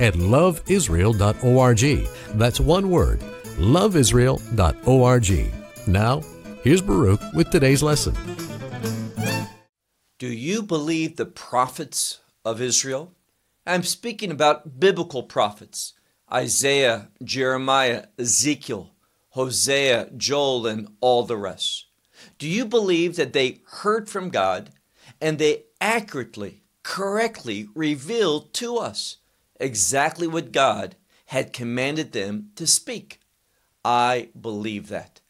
at loveisrael.org. That's one word, loveisrael.org. Now, here's Baruch with today's lesson. Do you believe the prophets of Israel? I'm speaking about biblical prophets Isaiah, Jeremiah, Ezekiel, Hosea, Joel, and all the rest. Do you believe that they heard from God and they accurately, correctly revealed to us exactly what God had commanded them to speak? I believe that.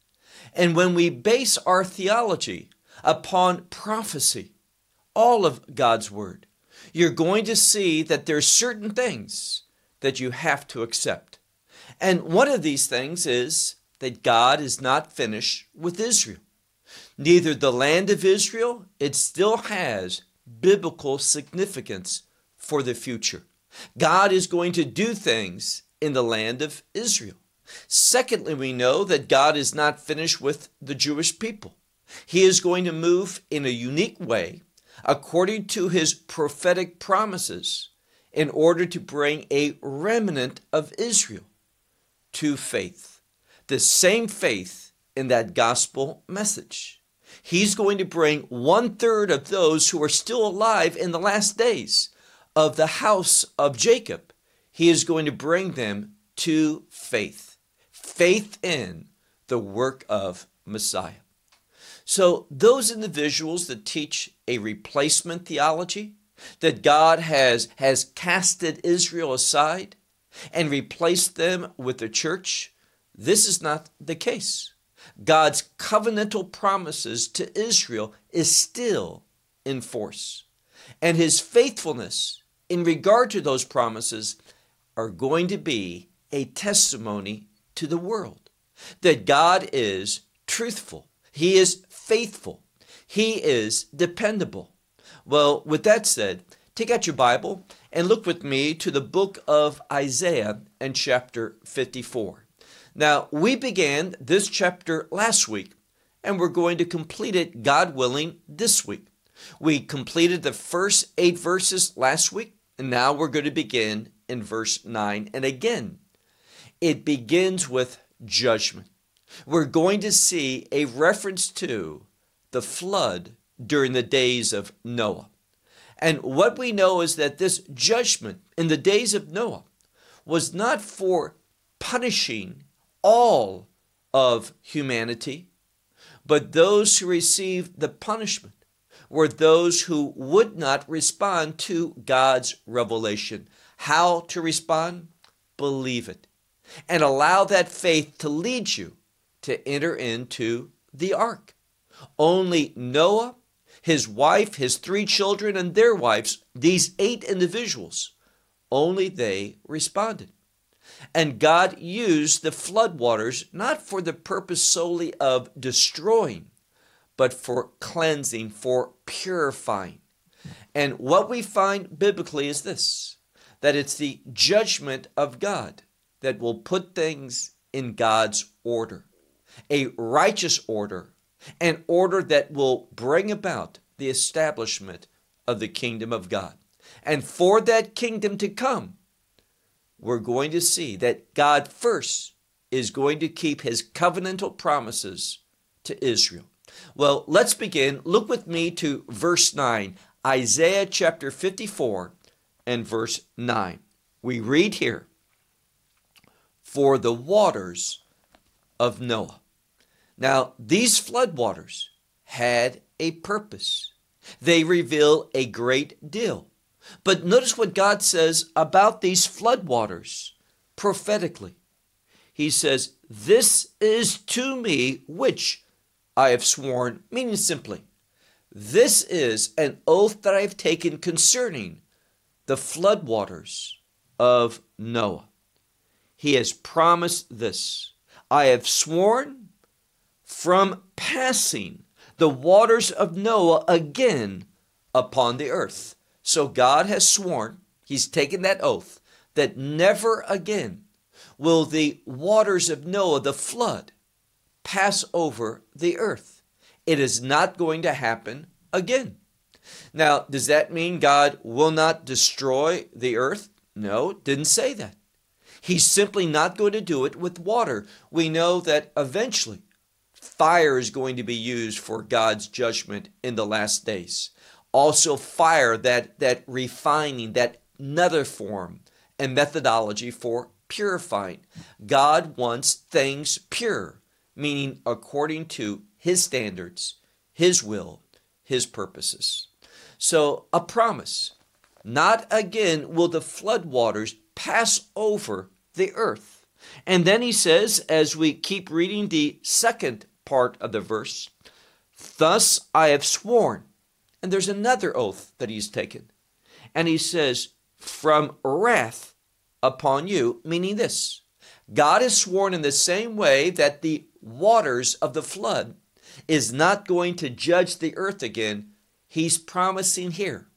And when we base our theology upon prophecy, all of God's Word, you're going to see that there's certain things that you have to accept. And one of these things is that God is not finished with Israel. Neither the land of Israel, it still has biblical significance for the future. God is going to do things in the land of Israel. Secondly, we know that God is not finished with the Jewish people. He is going to move in a unique way according to his prophetic promises in order to bring a remnant of Israel to faith. The same faith in that gospel message. He's going to bring one third of those who are still alive in the last days of the house of Jacob. He is going to bring them to faith. Faith in the work of Messiah. So, those individuals that teach a replacement theology, that God has, has casted Israel aside and replaced them with the church, this is not the case. God's covenantal promises to Israel is still in force. And his faithfulness in regard to those promises are going to be a testimony to the world that God is truthful, He is faithful, He is dependable. Well, with that said, take out your Bible and look with me to the book of Isaiah and chapter 54. Now, we began this chapter last week, and we're going to complete it, God willing, this week. We completed the first eight verses last week, and now we're going to begin in verse 9. And again, it begins with judgment. We're going to see a reference to the flood during the days of Noah. And what we know is that this judgment in the days of Noah was not for punishing all of humanity, but those who received the punishment were those who would not respond to God's revelation. How to respond? Believe it. And allow that faith to lead you to enter into the ark. Only Noah, his wife, his three children, and their wives, these eight individuals, only they responded. And God used the floodwaters not for the purpose solely of destroying, but for cleansing, for purifying. And what we find biblically is this that it's the judgment of God that will put things in God's order, a righteous order, an order that will bring about the establishment of the kingdom of God. And for that kingdom to come, we're going to see that God first is going to keep his covenantal promises to Israel. Well, let's begin. Look with me to verse 9, Isaiah chapter 54 and verse 9. We read here, For the waters of Noah. Now, these flood waters had a purpose. They reveal a great deal. But notice what God says about these floodwaters prophetically. He says, This is to me which I have sworn, meaning simply, this is an oath that I have taken concerning the floodwaters of Noah. he has promised this I have sworn from passing the waters of Noah again upon the earth. So God has sworn, he's taken that oath, that never again will the waters of Noah, the flood, pass over the earth. It is not going to happen again. Now, does that mean God will not destroy the earth? No, didn't say that. He's simply not going to do it with water. We know that eventually fire is going to be used for God's judgment in the last days. Also, fire, that, that refining, that another form and methodology for purifying. God wants things pure, meaning according to His standards, His will, His purposes. So, a promise. Not again will the flood waters pass over the earth. And then he says, as we keep reading the second part of the verse, Thus I have sworn. And there's another oath that he's taken. And he says, From wrath upon you, meaning this God has sworn in the same way that the waters of the flood is not going to judge the earth again. He's promising here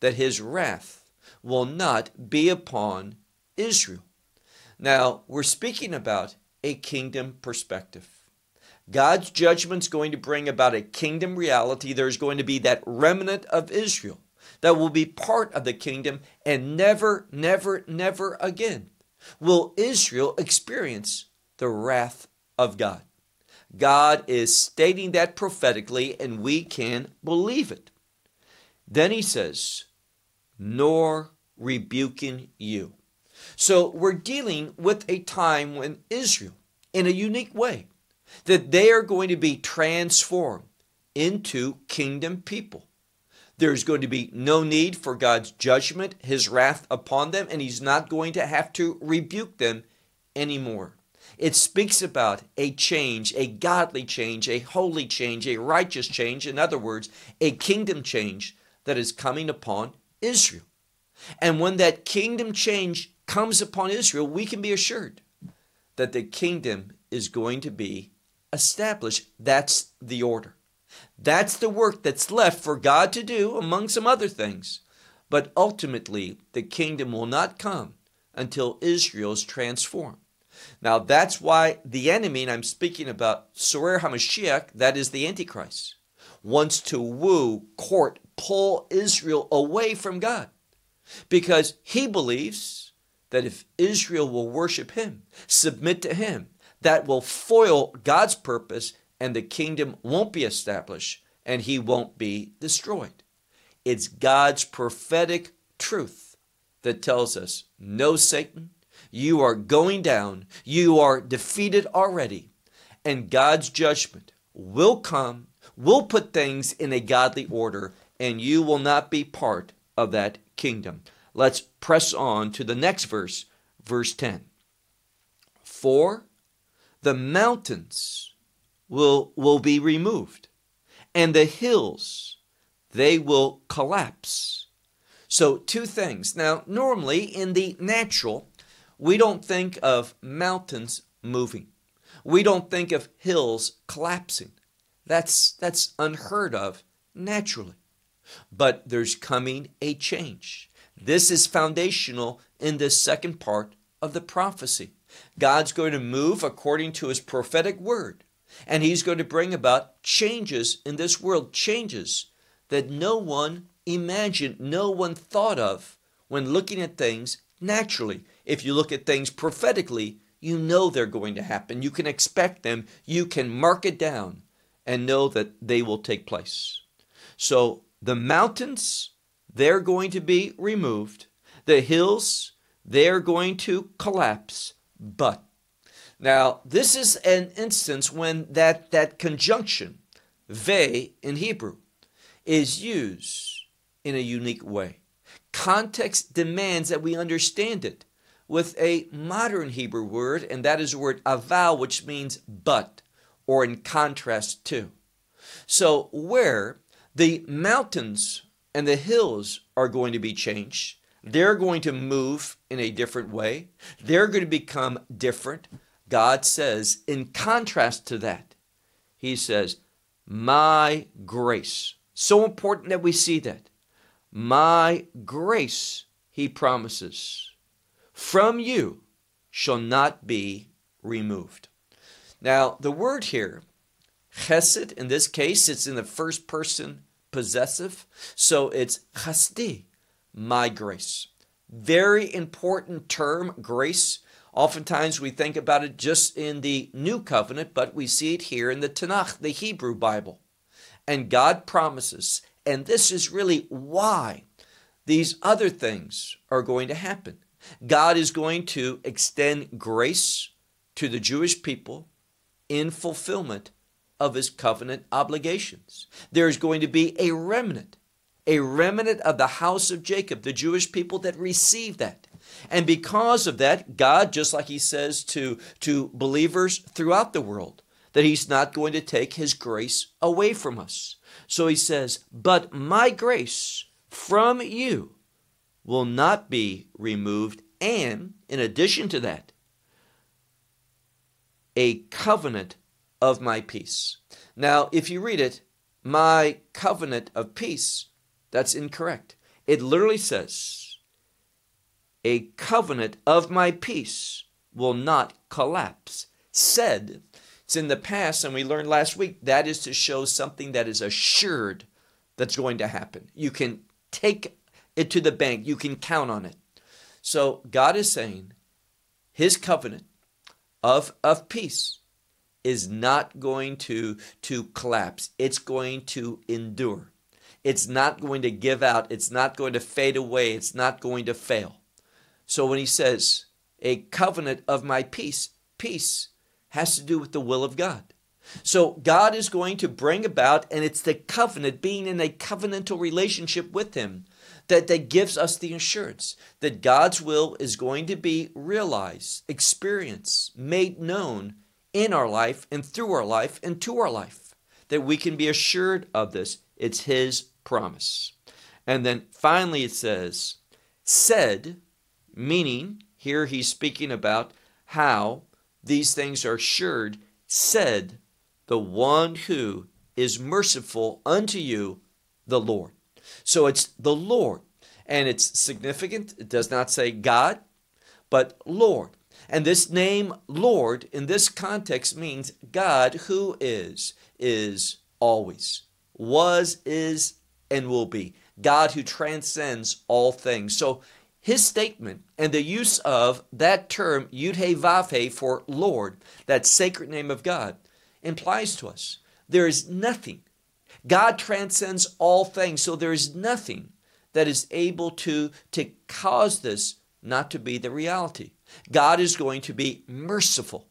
that his wrath will not be upon Israel. Now, we're speaking about a kingdom perspective. God's judgment's going to bring about a kingdom reality. There's going to be that remnant of Israel that will be part of the kingdom, and never, never, never again will Israel experience the wrath of God. God is stating that prophetically, and we can believe it. Then he says, nor rebuking you. So we're dealing with a time when Israel, in a unique way, that they are going to be transformed into kingdom people. There's going to be no need for God's judgment, his wrath upon them, and he's not going to have to rebuke them anymore. It speaks about a change, a godly change, a holy change, a righteous change. In other words, a kingdom change that is coming upon Israel. And when that kingdom change comes upon Israel, we can be assured that the kingdom is going to be established. That's the order. That's the work that's left for God to do, among some other things. But ultimately, the kingdom will not come until Israel is transformed. Now, that's why the enemy, and I'm speaking about Sorer HaMashiach, that is the Antichrist, wants to woo, court, pull Israel away from God. Because he believes that if Israel will worship him, submit to him, that will foil God's purpose and the kingdom won't be established and he won't be destroyed. It's God's prophetic truth that tells us no, Satan, you are going down, you are defeated already, and God's judgment will come, will put things in a godly order, and you will not be part of that kingdom. Let's press on to the next verse, verse 10. For the mountains will, will be removed, and the hills, they will collapse. So, two things. Now, normally in the natural, we don't think of mountains moving. We don't think of hills collapsing. That's, that's unheard of naturally. But there's coming a change. This is foundational in this second part of the prophecy. God's going to move according to his prophetic word. And he's going to bring about changes in this world, changes that no one imagined, no one thought of when looking at things naturally. If you look at things prophetically, you know they're going to happen. You can expect them. You can mark it down and know that they will take place. So the mountains, they're going to be removed. The hills, they're going to collapse. But now, this is an instance when that, that conjunction, ve in Hebrew, is used in a unique way. Context demands that we understand it with a modern Hebrew word, and that is the word aval, which means but, or in contrast to. So, where the mountains and the hills are going to be changed, They're going to move in a different way. They're going to become different. God says, in contrast to that, He says, My grace. So important that we see that. My grace, He promises, from you shall not be removed. Now, the word here, chesed, in this case, it's in the first person possessive. So it's chasdi, my grace. Very important term, grace. Oftentimes we think about it just in the New Covenant, but we see it here in the Tanakh, the Hebrew Bible. And God promises, and this is really why these other things are going to happen. God is going to extend grace to the Jewish people in fulfillment of his covenant obligations. There's going to be a remnant, a remnant of the house of Jacob, the Jewish people that receive that. And because of that, God, just like he says to, to believers throughout the world, that he's not going to take his grace away from us. So he says, But my grace from you will not be removed. And in addition to that, a covenant of my peace. Now, if you read it, my covenant of peace, that's incorrect. It literally says, a covenant of my peace will not collapse. Said, it's in the past, and we learned last week, that is to show something that is assured that's going to happen. You can take it to the bank, you can count on it. So God is saying, His covenant of, of peace is not going to, to collapse. It's going to endure. It's not going to give out. It's not going to fade away. It's not going to fail. So when he says, a covenant of my peace, peace has to do with the will of God. So God is going to bring about, and it's the covenant, being in a covenantal relationship with Him, that, that gives us the assurance that God's will is going to be realized, experienced, made known in our life and through our life and to our life. That we can be assured of this. It's His promise. And then finally it says, said, meaning, here he's speaking about how these things are assured, said the one who is merciful unto you, the Lord. So it's the Lord. And it's significant. It does not say God, but Lord. And this name, Lord, in this context means God who is, is always, was, is, and will be. God who transcends all things. So his statement and the use of that term, Yud He Vav He, for Lord, that sacred name of God, implies to us there is nothing. God transcends all things, so there is nothing that is able to, to cause this not to be the reality. God is going to be merciful.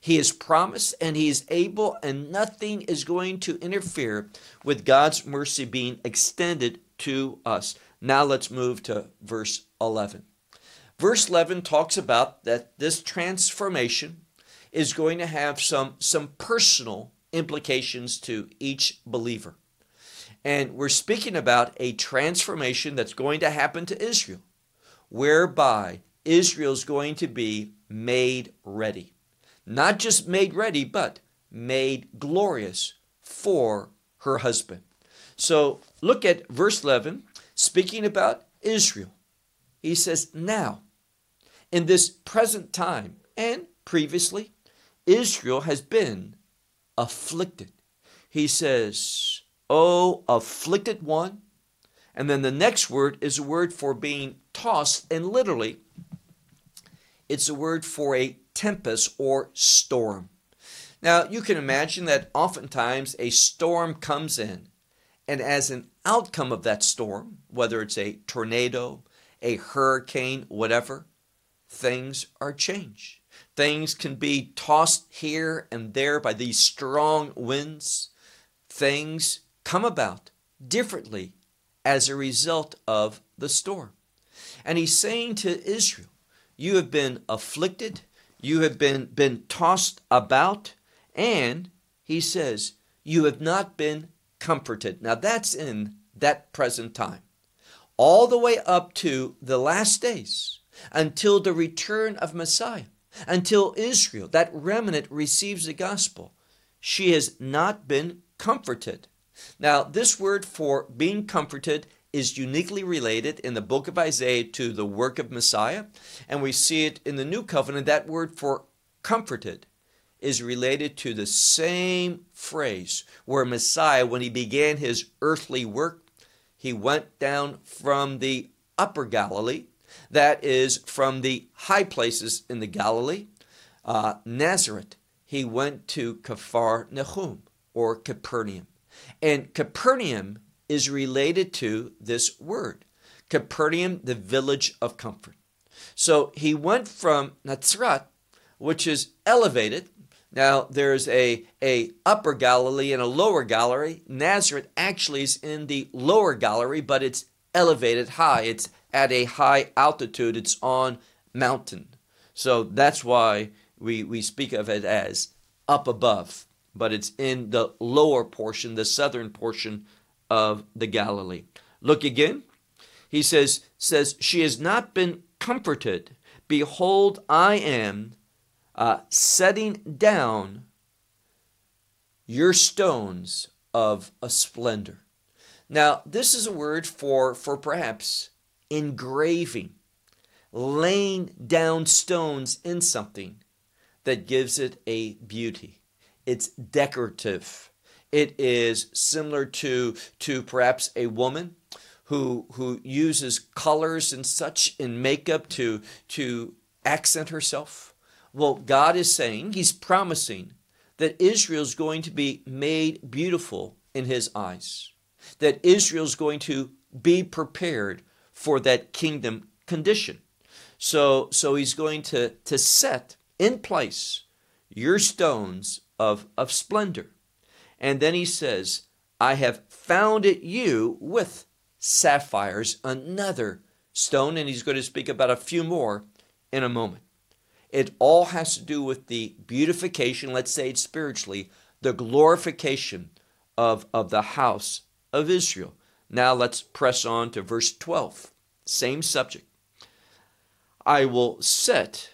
He has promised and He is able, and nothing is going to interfere with God's mercy being extended to us. Now let's move to verse 11. Verse 11 talks about that this transformation is going to have some, some personal implications to each believer. And we're speaking about a transformation that's going to happen to Israel, whereby Israel's going to be made ready. Not just made ready, but made glorious for her husband. So look at verse 11, speaking about Israel. He says, Now, in this present time and previously, Israel has been afflicted. He says, Oh, afflicted one. And then the next word is a word for being tossed, and literally, it's a word for a tempest or storm. Now, you can imagine that oftentimes a storm comes in, and as an outcome of that storm, whether it's a tornado, a hurricane, whatever, things are changed. Things can be tossed here and there by these strong winds. Things come about differently as a result of the storm. And he's saying to Israel, You have been afflicted, you have been, been tossed about, and he says, You have not been comforted. Now that's in that present time. all the way up to the last days until the return of Messiah, until Israel, that remnant, receives the gospel. She has not been comforted. Now, this word for being comforted is uniquely related in the book of Isaiah to the work of Messiah, and we see it in the new covenant. That word for comforted is related to the same phrase where Messiah, when he began his earthly work, he went down from the upper Galilee, that is, from the high places in the Galilee, uh, Nazareth. He went to Kafar Nahum or Capernaum. And Capernaum is related to this word. Capernaum, the village of comfort. So he went from Nazareth, which is elevated, now there's a, a upper Galilee and a lower Galilee. Nazareth actually is in the lower Galilee, but it's elevated high. It's at a high altitude. It's on mountain. So that's why we, we speak of it as up above, but it's in the lower portion, the southern portion of the Galilee. Look again. He says, says, She has not been comforted. Behold, I am uh, setting down your stones of a splendor. Now, this is a word for, for perhaps engraving, laying down stones in something that gives it a beauty. It's decorative. It is similar to, to perhaps a woman who, who uses colors and such in makeup to, to accent herself well, God is saying, He's promising that Israel is going to be made beautiful in His eyes, that Israel is going to be prepared for that kingdom condition. So, so He's going to, to set in place your stones of, of splendor. And then He says, I have founded you with sapphires, another stone, and He's going to speak about a few more in a moment. It all has to do with the beautification, let's say it spiritually, the glorification of, of the house of Israel. Now let's press on to verse 12. Same subject. I will set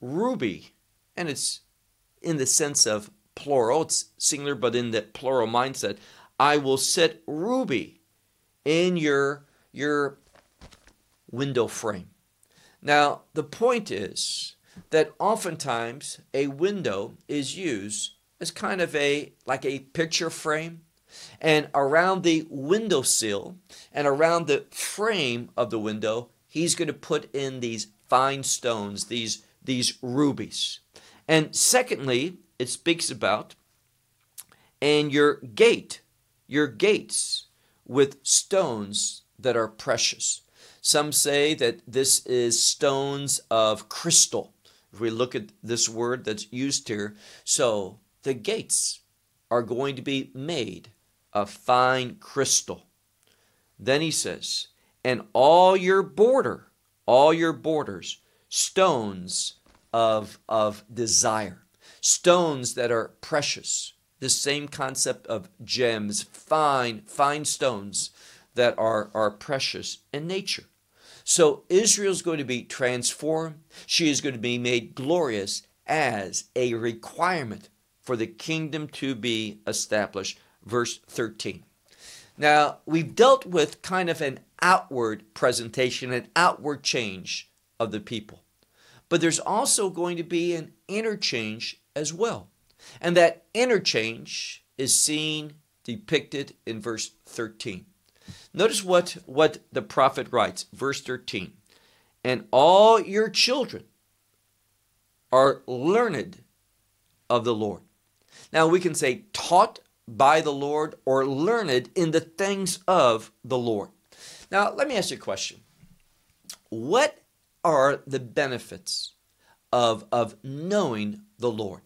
ruby, and it's in the sense of plural, it's singular, but in the plural mindset. I will set ruby in your, your window frame. Now, the point is that oftentimes a window is used as kind of a like a picture frame. And around the window sill and around the frame of the window he's going to put in these fine stones these these rubies. And secondly it speaks about and your gate your gates with stones that are precious. Some say that this is stones of crystal if we look at this word that's used here, so the gates are going to be made of fine crystal. Then he says, and all your border, all your borders, stones of, of desire, stones that are precious. The same concept of gems, fine, fine stones that are, are precious in nature. So Israel is going to be transformed. She is going to be made glorious as a requirement for the kingdom to be established. Verse 13. Now, we've dealt with kind of an outward presentation, an outward change of the people. But there's also going to be an interchange as well. And that interchange is seen depicted in verse 13. Notice what, what the prophet writes, verse 13. And all your children are learned of the Lord. Now we can say taught by the Lord or learned in the things of the Lord. Now let me ask you a question. What are the benefits of, of knowing the Lord?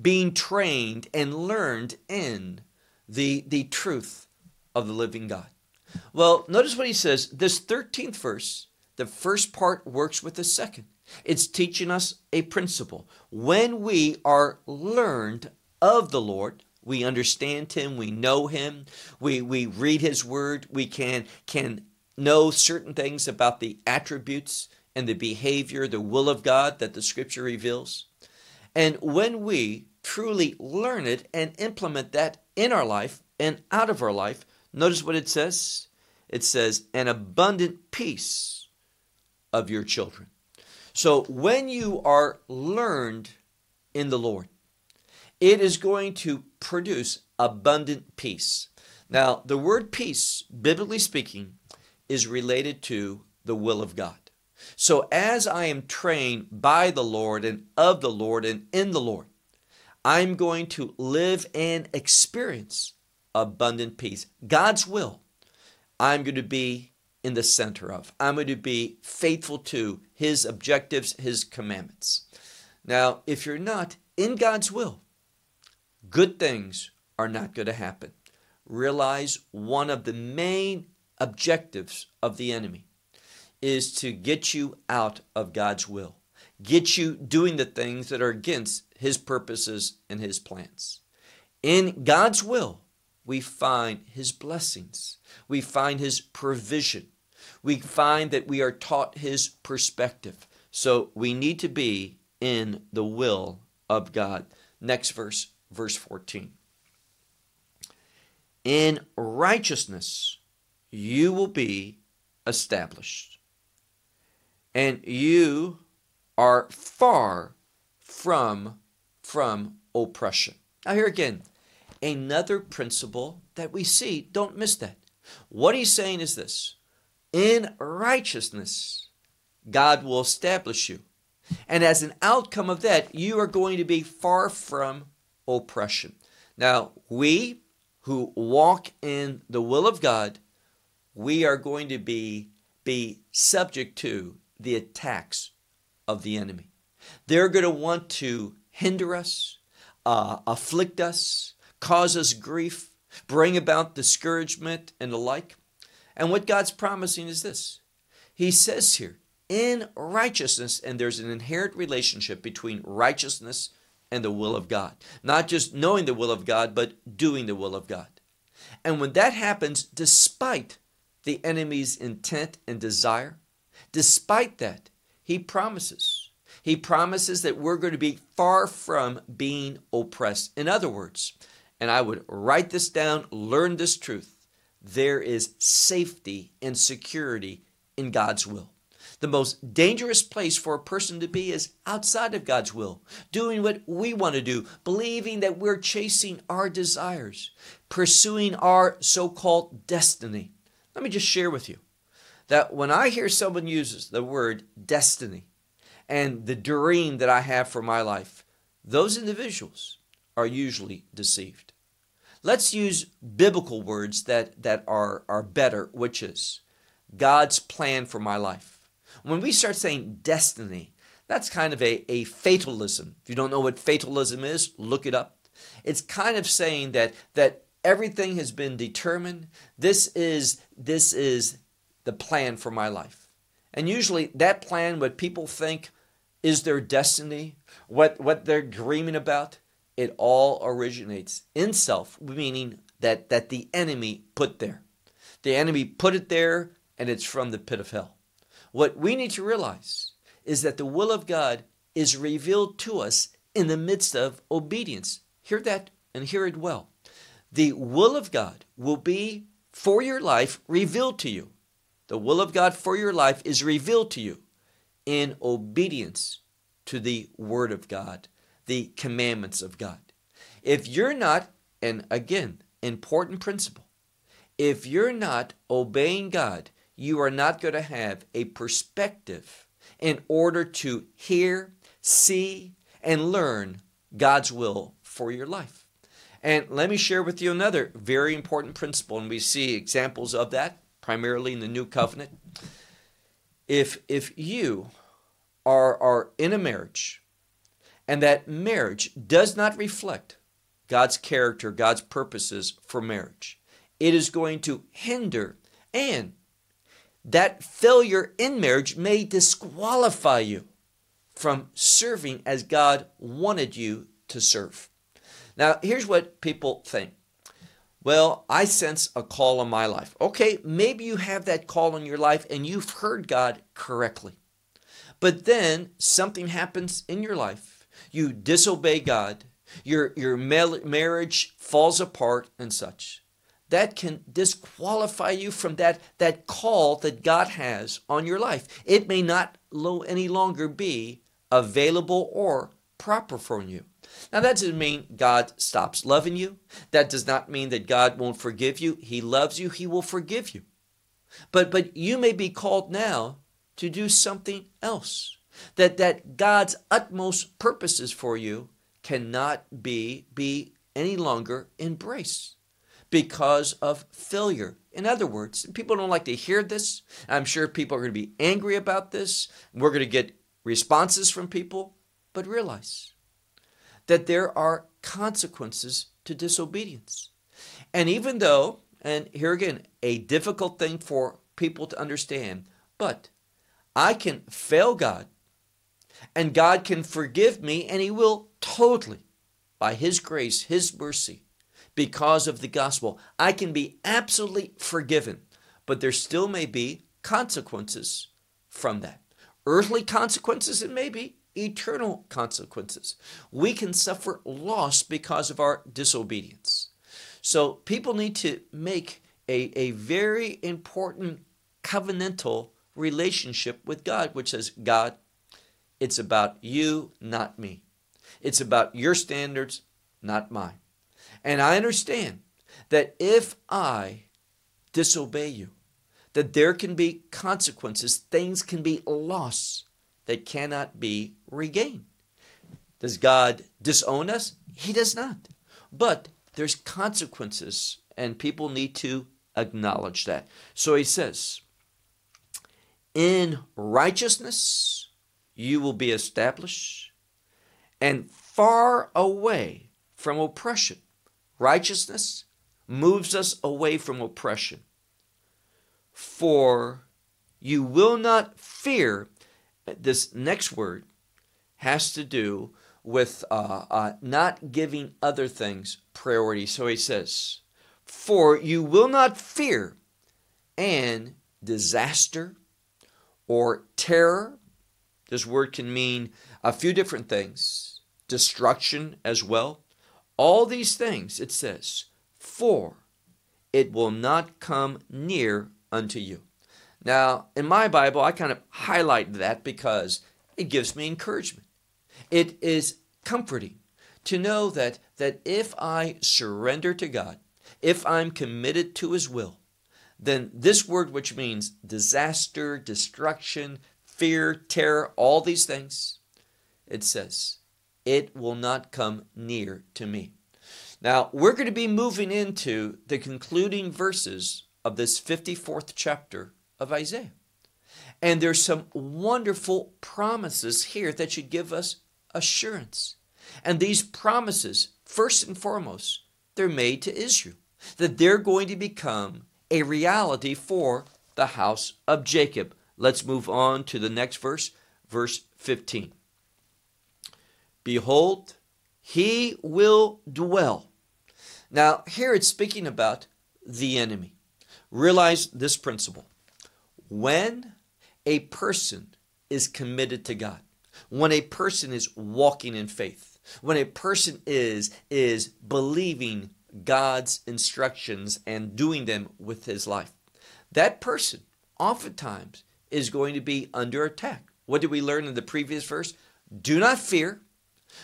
Being trained and learned in the, the truth of the living God. Well, notice what he says. This 13th verse, the first part works with the second. It's teaching us a principle. When we are learned of the Lord, we understand him, we know him, we, we read his word, we can, can know certain things about the attributes and the behavior, the will of God that the scripture reveals. And when we truly learn it and implement that in our life and out of our life, notice what it says. It says, an abundant peace of your children. So when you are learned in the Lord, it is going to produce abundant peace. Now, the word peace, biblically speaking, is related to the will of God. So as I am trained by the Lord and of the Lord and in the Lord, I'm going to live and experience abundant peace. God's will, I'm going to be in the center of. I'm going to be faithful to His objectives, His commandments. Now, if you're not in God's will, good things are not going to happen. Realize one of the main objectives of the enemy is to get you out of God's will, get you doing the things that are against His purposes and His plans. In God's will, we find His blessings, we find His provision, we find that we are taught His perspective. So we need to be in the will of God. Next verse, verse 14. In righteousness you will be established and you are far from from oppression. Now here again, another principle that we see, don't miss that. What he's saying is this. In righteousness, God will establish you. And as an outcome of that, you are going to be far from oppression. Now, we who walk in the will of God, we are going to be be subject to the attacks of the enemy. They're going to want to hinder us, uh, afflict us, cause us grief, bring about discouragement and the like. And what God's promising is this He says here, in righteousness, and there's an inherent relationship between righteousness and the will of God. Not just knowing the will of God, but doing the will of God. And when that happens, despite the enemy's intent and desire, Despite that, he promises. He promises that we're going to be far from being oppressed. In other words, and I would write this down, learn this truth there is safety and security in God's will. The most dangerous place for a person to be is outside of God's will, doing what we want to do, believing that we're chasing our desires, pursuing our so called destiny. Let me just share with you that when I hear someone uses the word destiny and the dream that I have for my life, those individuals are usually deceived. Let's use biblical words that, that are, are better, which is God's plan for my life. When we start saying destiny, that's kind of a, a fatalism. If you don't know what fatalism is, look it up. It's kind of saying that that everything has been determined. This is this is the plan for my life. And usually that plan, what people think is their destiny, what, what they're dreaming about, it all originates in self, meaning that, that the enemy put there. The enemy put it there and it's from the pit of hell. What we need to realize is that the will of God is revealed to us in the midst of obedience. Hear that and hear it well. The will of God will be for your life revealed to you the will of God for your life is revealed to you in obedience to the Word of God, the commandments of God. If you're not, and again, important principle, if you're not obeying God, you are not going to have a perspective in order to hear, see, and learn God's will for your life. And let me share with you another very important principle, and we see examples of that primarily in the new covenant. If if you are are in a marriage and that marriage does not reflect God's character, God's purposes for marriage, it is going to hinder and that failure in marriage may disqualify you from serving as God wanted you to serve. Now, here's what people think Well, I sense a call on my life. Okay, maybe you have that call in your life and you've heard God correctly. But then something happens in your life. You disobey God. Your, your marriage falls apart and such. That can disqualify you from that, that call that God has on your life. It may not lo- any longer be available or proper for you. Now, that doesn't mean God stops loving you. That does not mean that God won't forgive you. He loves you, He will forgive you. But, but you may be called now to do something else. That, that God's utmost purposes for you cannot be, be any longer embraced because of failure. In other words, people don't like to hear this. I'm sure people are going to be angry about this. We're going to get responses from people. But realize that there are consequences to disobedience. And even though, and here again, a difficult thing for people to understand, but I can fail God and God can forgive me and He will totally, by His grace, His mercy, because of the gospel. I can be absolutely forgiven, but there still may be consequences from that. Earthly consequences, it may be, eternal consequences. We can suffer loss because of our disobedience. So people need to make a, a very important covenantal relationship with God, which says, God, it's about you, not me. It's about your standards, not mine. And I understand that if I disobey you, that there can be consequences, things can be lost that cannot be regained. Does God disown us? He does not. But there's consequences, and people need to acknowledge that. So he says, In righteousness you will be established, and far away from oppression. Righteousness moves us away from oppression. For you will not fear this next word has to do with uh, uh, not giving other things priority. So he says, For you will not fear and disaster or terror. This word can mean a few different things, destruction as well. All these things, it says, for it will not come near unto you. Now, in my Bible, I kind of highlight that because it gives me encouragement. It is comforting to know that, that if I surrender to God, if I'm committed to His will, then this word, which means disaster, destruction, fear, terror, all these things, it says, it will not come near to me. Now, we're going to be moving into the concluding verses of this 54th chapter of Isaiah. And there's some wonderful promises here that should give us assurance. And these promises, first and foremost, they're made to Israel, that they're going to become a reality for the house of Jacob. Let's move on to the next verse, verse 15. Behold, he will dwell. Now, here it's speaking about the enemy. Realize this principle when a person is committed to God, when a person is walking in faith, when a person is is believing God's instructions and doing them with his life, that person oftentimes is going to be under attack. What did we learn in the previous verse? Do not fear,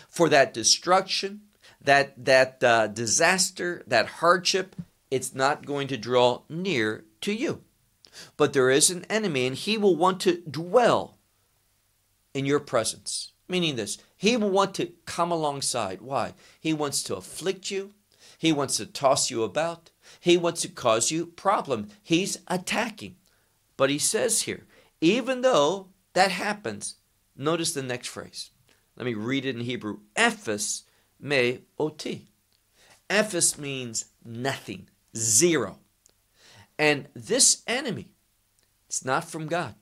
for that destruction, that that uh, disaster, that hardship, it's not going to draw near to you. But there is an enemy, and he will want to dwell in your presence. Meaning this, he will want to come alongside. Why? He wants to afflict you, he wants to toss you about, he wants to cause you problem. He's attacking. But he says here, even though that happens, notice the next phrase. Let me read it in Hebrew. Ephes me oti. Ephes means nothing, zero. And this enemy, it's not from God.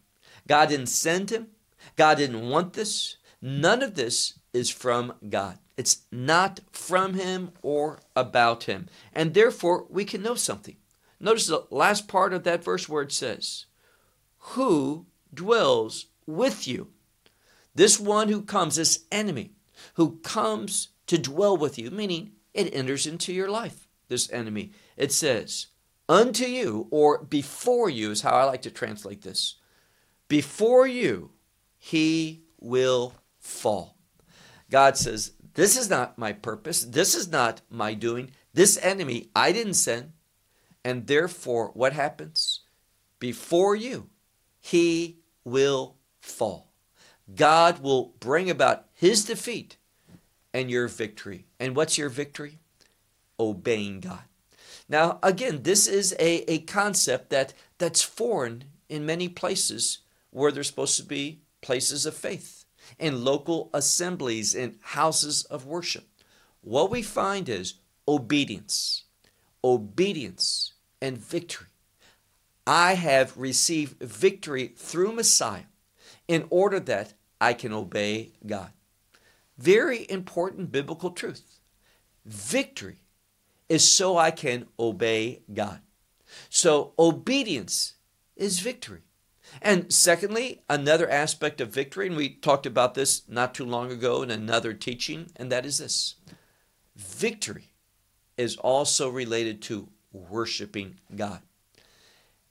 God didn't send him. God didn't want this. None of this is from God. It's not from Him or about Him. And therefore, we can know something. Notice the last part of that verse where it says, Who dwells with you? This one who comes, this enemy, who comes to dwell with you, meaning it enters into your life, this enemy. It says, Unto you, or before you, is how I like to translate this. Before you, he will fall. God says, This is not my purpose. This is not my doing. This enemy I didn't send. And therefore, what happens? Before you, he will fall. God will bring about his defeat and your victory. And what's your victory? Obeying God. Now, again, this is a, a concept that, that's foreign in many places where there's supposed to be places of faith, in local assemblies, in houses of worship. What we find is obedience, obedience, and victory. I have received victory through Messiah in order that I can obey God. Very important biblical truth. Victory is so I can obey God. So obedience is victory. And secondly, another aspect of victory, and we talked about this not too long ago in another teaching, and that is this victory is also related to worshiping God.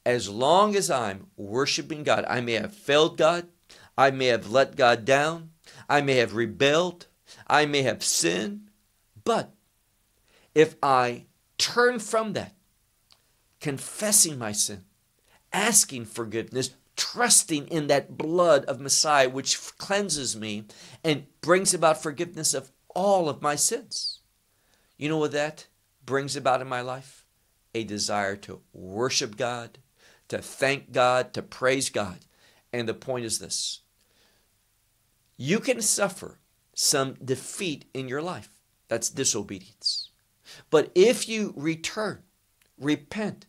As long as I'm worshiping God, I may have failed God, I may have let God down, I may have rebelled, I may have sinned, but if I turn from that, confessing my sin, asking forgiveness, trusting in that blood of Messiah, which cleanses me and brings about forgiveness of all of my sins. You know what that brings about in my life? A desire to worship God, to thank God, to praise God. And the point is this you can suffer some defeat in your life. That's disobedience. But if you return, repent,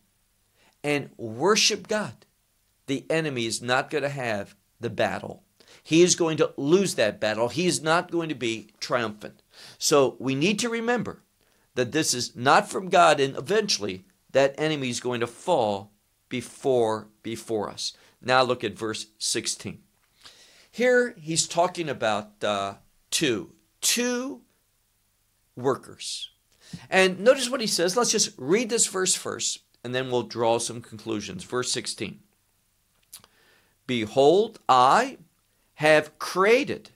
and worship God, the enemy is not going to have the battle. He is going to lose that battle. He is not going to be triumphant. So we need to remember that this is not from God, and eventually that enemy is going to fall before before us. Now look at verse 16. Here he's talking about uh, two, two workers. And notice what he says. Let's just read this verse first, and then we'll draw some conclusions. Verse 16 Behold, I have created.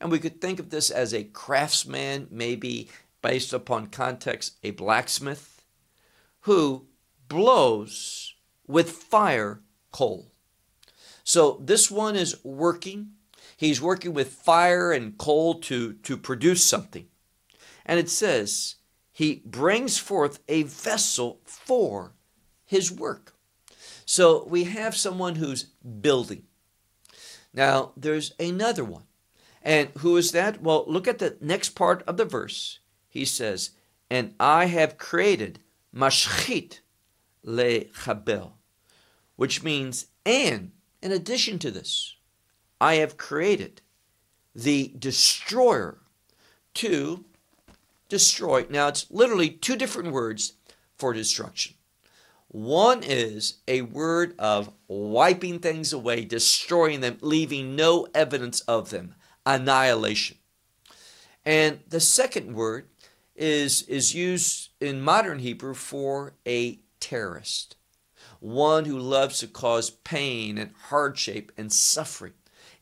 And we could think of this as a craftsman, maybe based upon context, a blacksmith, who blows with fire coal. So this one is working. He's working with fire and coal to, to produce something. And it says, he brings forth a vessel for his work. So we have someone who's building. Now, there's another one. And who is that? Well, look at the next part of the verse. He says, And I have created mashchit le chabel, which means, and in addition to this, I have created the destroyer to destroy. Now, it's literally two different words for destruction. One is a word of wiping things away, destroying them, leaving no evidence of them, annihilation. And the second word is, is used in modern Hebrew for a terrorist, one who loves to cause pain and hardship and suffering.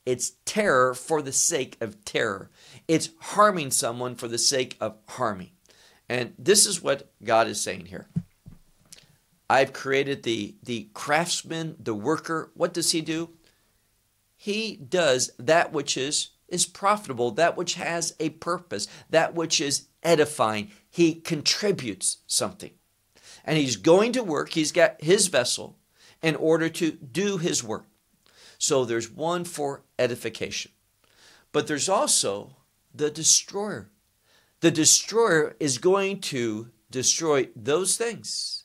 It's terror for the sake of terror. It's harming someone for the sake of harming. And this is what God is saying here. I've created the, the craftsman, the worker. What does he do? He does that which is, is profitable, that which has a purpose, that which is edifying. He contributes something. And he's going to work, he's got his vessel in order to do his work. So there's one for edification. But there's also the destroyer. The destroyer is going to destroy those things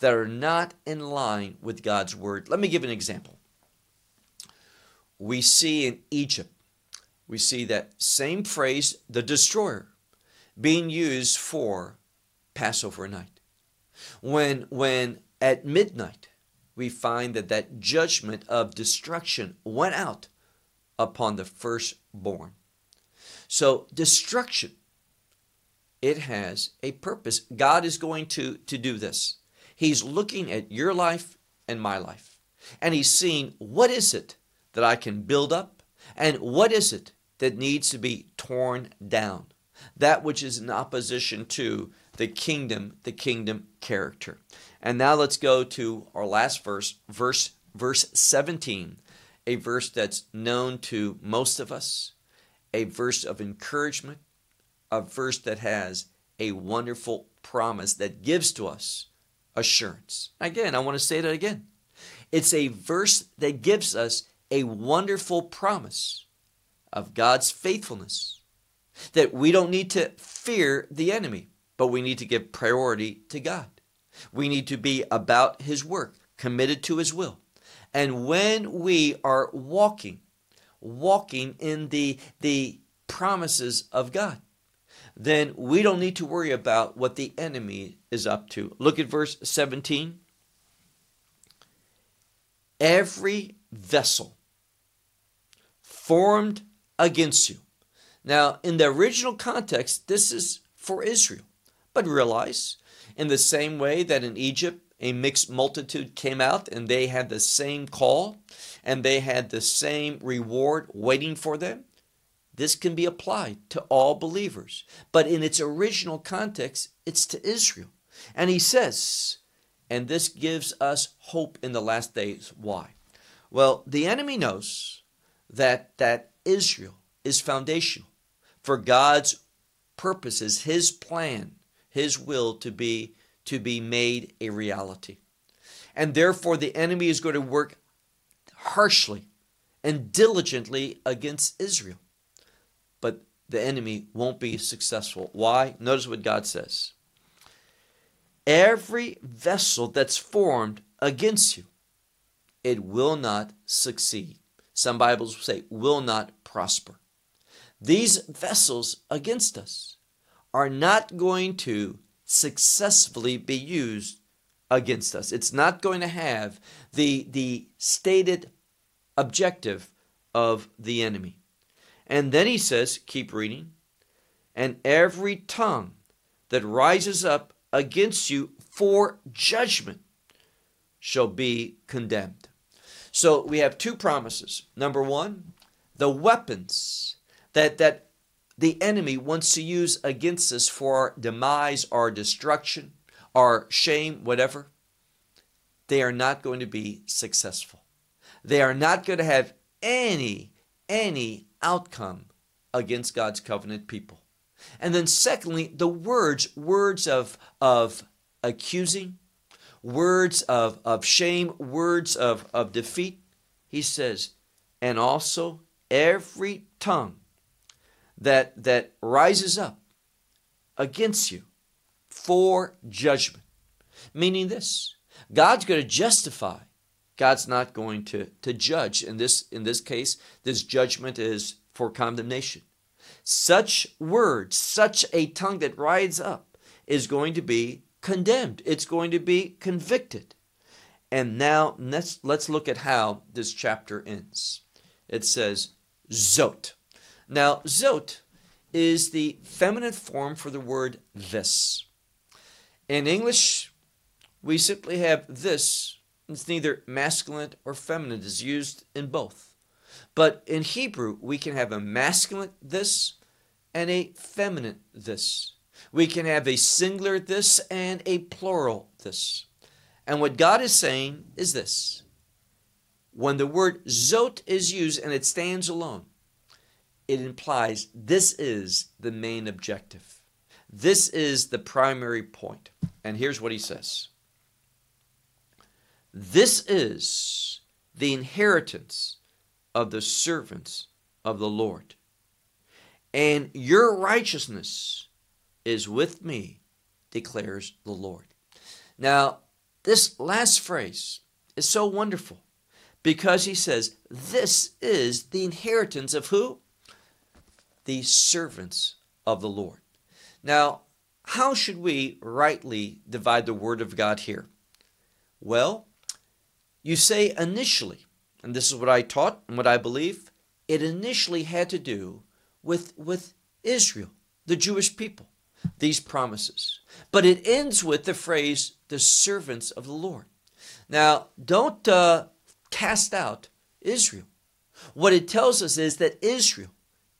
that are not in line with God's word. Let me give an example. We see in Egypt we see that same phrase, the destroyer, being used for Passover night. When, when at midnight, we find that that judgment of destruction went out upon the firstborn. So, destruction, it has a purpose. God is going to, to do this. He's looking at your life and my life, and He's seeing what is it that I can build up, and what is it that needs to be torn down. That which is in opposition to the kingdom, the kingdom character. And now let's go to our last verse, verse verse 17, a verse that's known to most of us, a verse of encouragement, a verse that has a wonderful promise that gives to us assurance. Again, I want to say that again. It's a verse that gives us a wonderful promise of God's faithfulness. That we don't need to fear the enemy, but we need to give priority to God. We need to be about His work, committed to His will. And when we are walking, walking in the, the promises of God, then we don't need to worry about what the enemy is up to. Look at verse 17. Every vessel formed against you. Now, in the original context, this is for Israel. But realize, in the same way that in Egypt, a mixed multitude came out and they had the same call and they had the same reward waiting for them, this can be applied to all believers. But in its original context, it's to Israel. And he says, and this gives us hope in the last days. Why? Well, the enemy knows that, that Israel is foundational for God's purposes, his plan, his will to be to be made a reality. And therefore the enemy is going to work harshly and diligently against Israel. But the enemy won't be successful. Why? Notice what God says. Every vessel that's formed against you, it will not succeed. Some Bibles say will not prosper. These vessels against us are not going to successfully be used against us. It's not going to have the, the stated objective of the enemy. And then he says, keep reading, and every tongue that rises up against you for judgment shall be condemned. So we have two promises. Number one, the weapons that, that the enemy wants to use against us for our demise, our destruction, our shame, whatever, they are not going to be successful. They are not going to have any, any outcome against God's covenant people. And then secondly, the words, words of, of accusing, words of, of shame, words of, of defeat. He says, and also every tongue that, that rises up against you for judgment. Meaning this God's going to justify. God's not going to, to judge. In this, in this case, this judgment is for condemnation. Such words, such a tongue that rises up, is going to be condemned. It's going to be convicted. And now let's, let's look at how this chapter ends. It says, Zot. Now, zot is the feminine form for the word this. In English, we simply have this. It's neither masculine or feminine. It's used in both. But in Hebrew, we can have a masculine this and a feminine this. We can have a singular this and a plural this. And what God is saying is this. When the word zot is used and it stands alone, it implies this is the main objective. This is the primary point. And here's what he says This is the inheritance of the servants of the Lord. And your righteousness is with me, declares the Lord. Now, this last phrase is so wonderful because he says, This is the inheritance of who? The servants of the Lord. Now, how should we rightly divide the Word of God here? Well, you say initially, and this is what I taught and what I believe, it initially had to do with, with Israel, the Jewish people, these promises. But it ends with the phrase, the servants of the Lord. Now, don't uh, cast out Israel. What it tells us is that Israel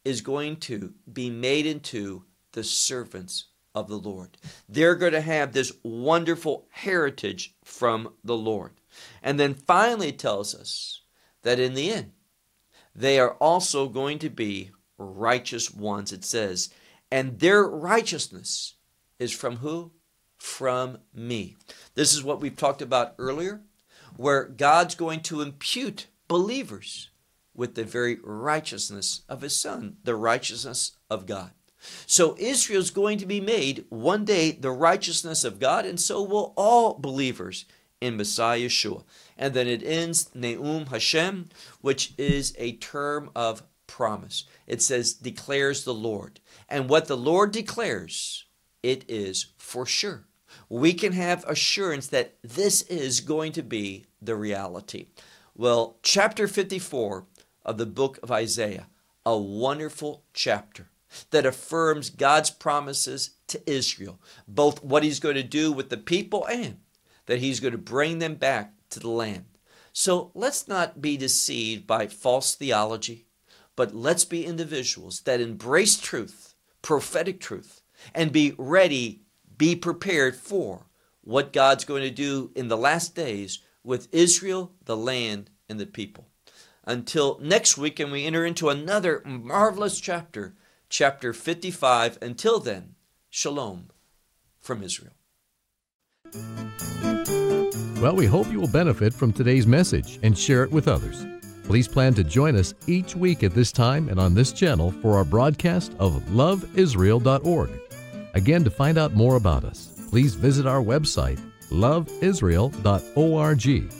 is going to be made into the servants of the Lord. They're going to have this wonderful heritage from the Lord. And then finally tells us that in the end, they are also going to be righteous ones. It says, and their righteousness is from who? From me. This is what we've talked about earlier, where God's going to impute believers with the very righteousness of his son, the righteousness of God. So Israel's going to be made one day the righteousness of God, and so will all believers in Messiah Yeshua. And then it ends Neum Hashem, which is a term of promise. It says, declares the Lord. And what the Lord declares, it is for sure. We can have assurance that this is going to be the reality. Well, chapter 54 of the book of Isaiah, a wonderful chapter that affirms God's promises to Israel, both what he's going to do with the people and that he's going to bring them back to the land. So let's not be deceived by false theology, but let's be individuals that embrace truth, prophetic truth, and be ready, be prepared for what God's going to do in the last days with Israel, the land, and the people. Until next week, and we enter into another marvelous chapter, chapter 55. Until then, shalom from Israel. Well, we hope you will benefit from today's message and share it with others. Please plan to join us each week at this time and on this channel for our broadcast of loveisrael.org. Again, to find out more about us, please visit our website, loveisrael.org.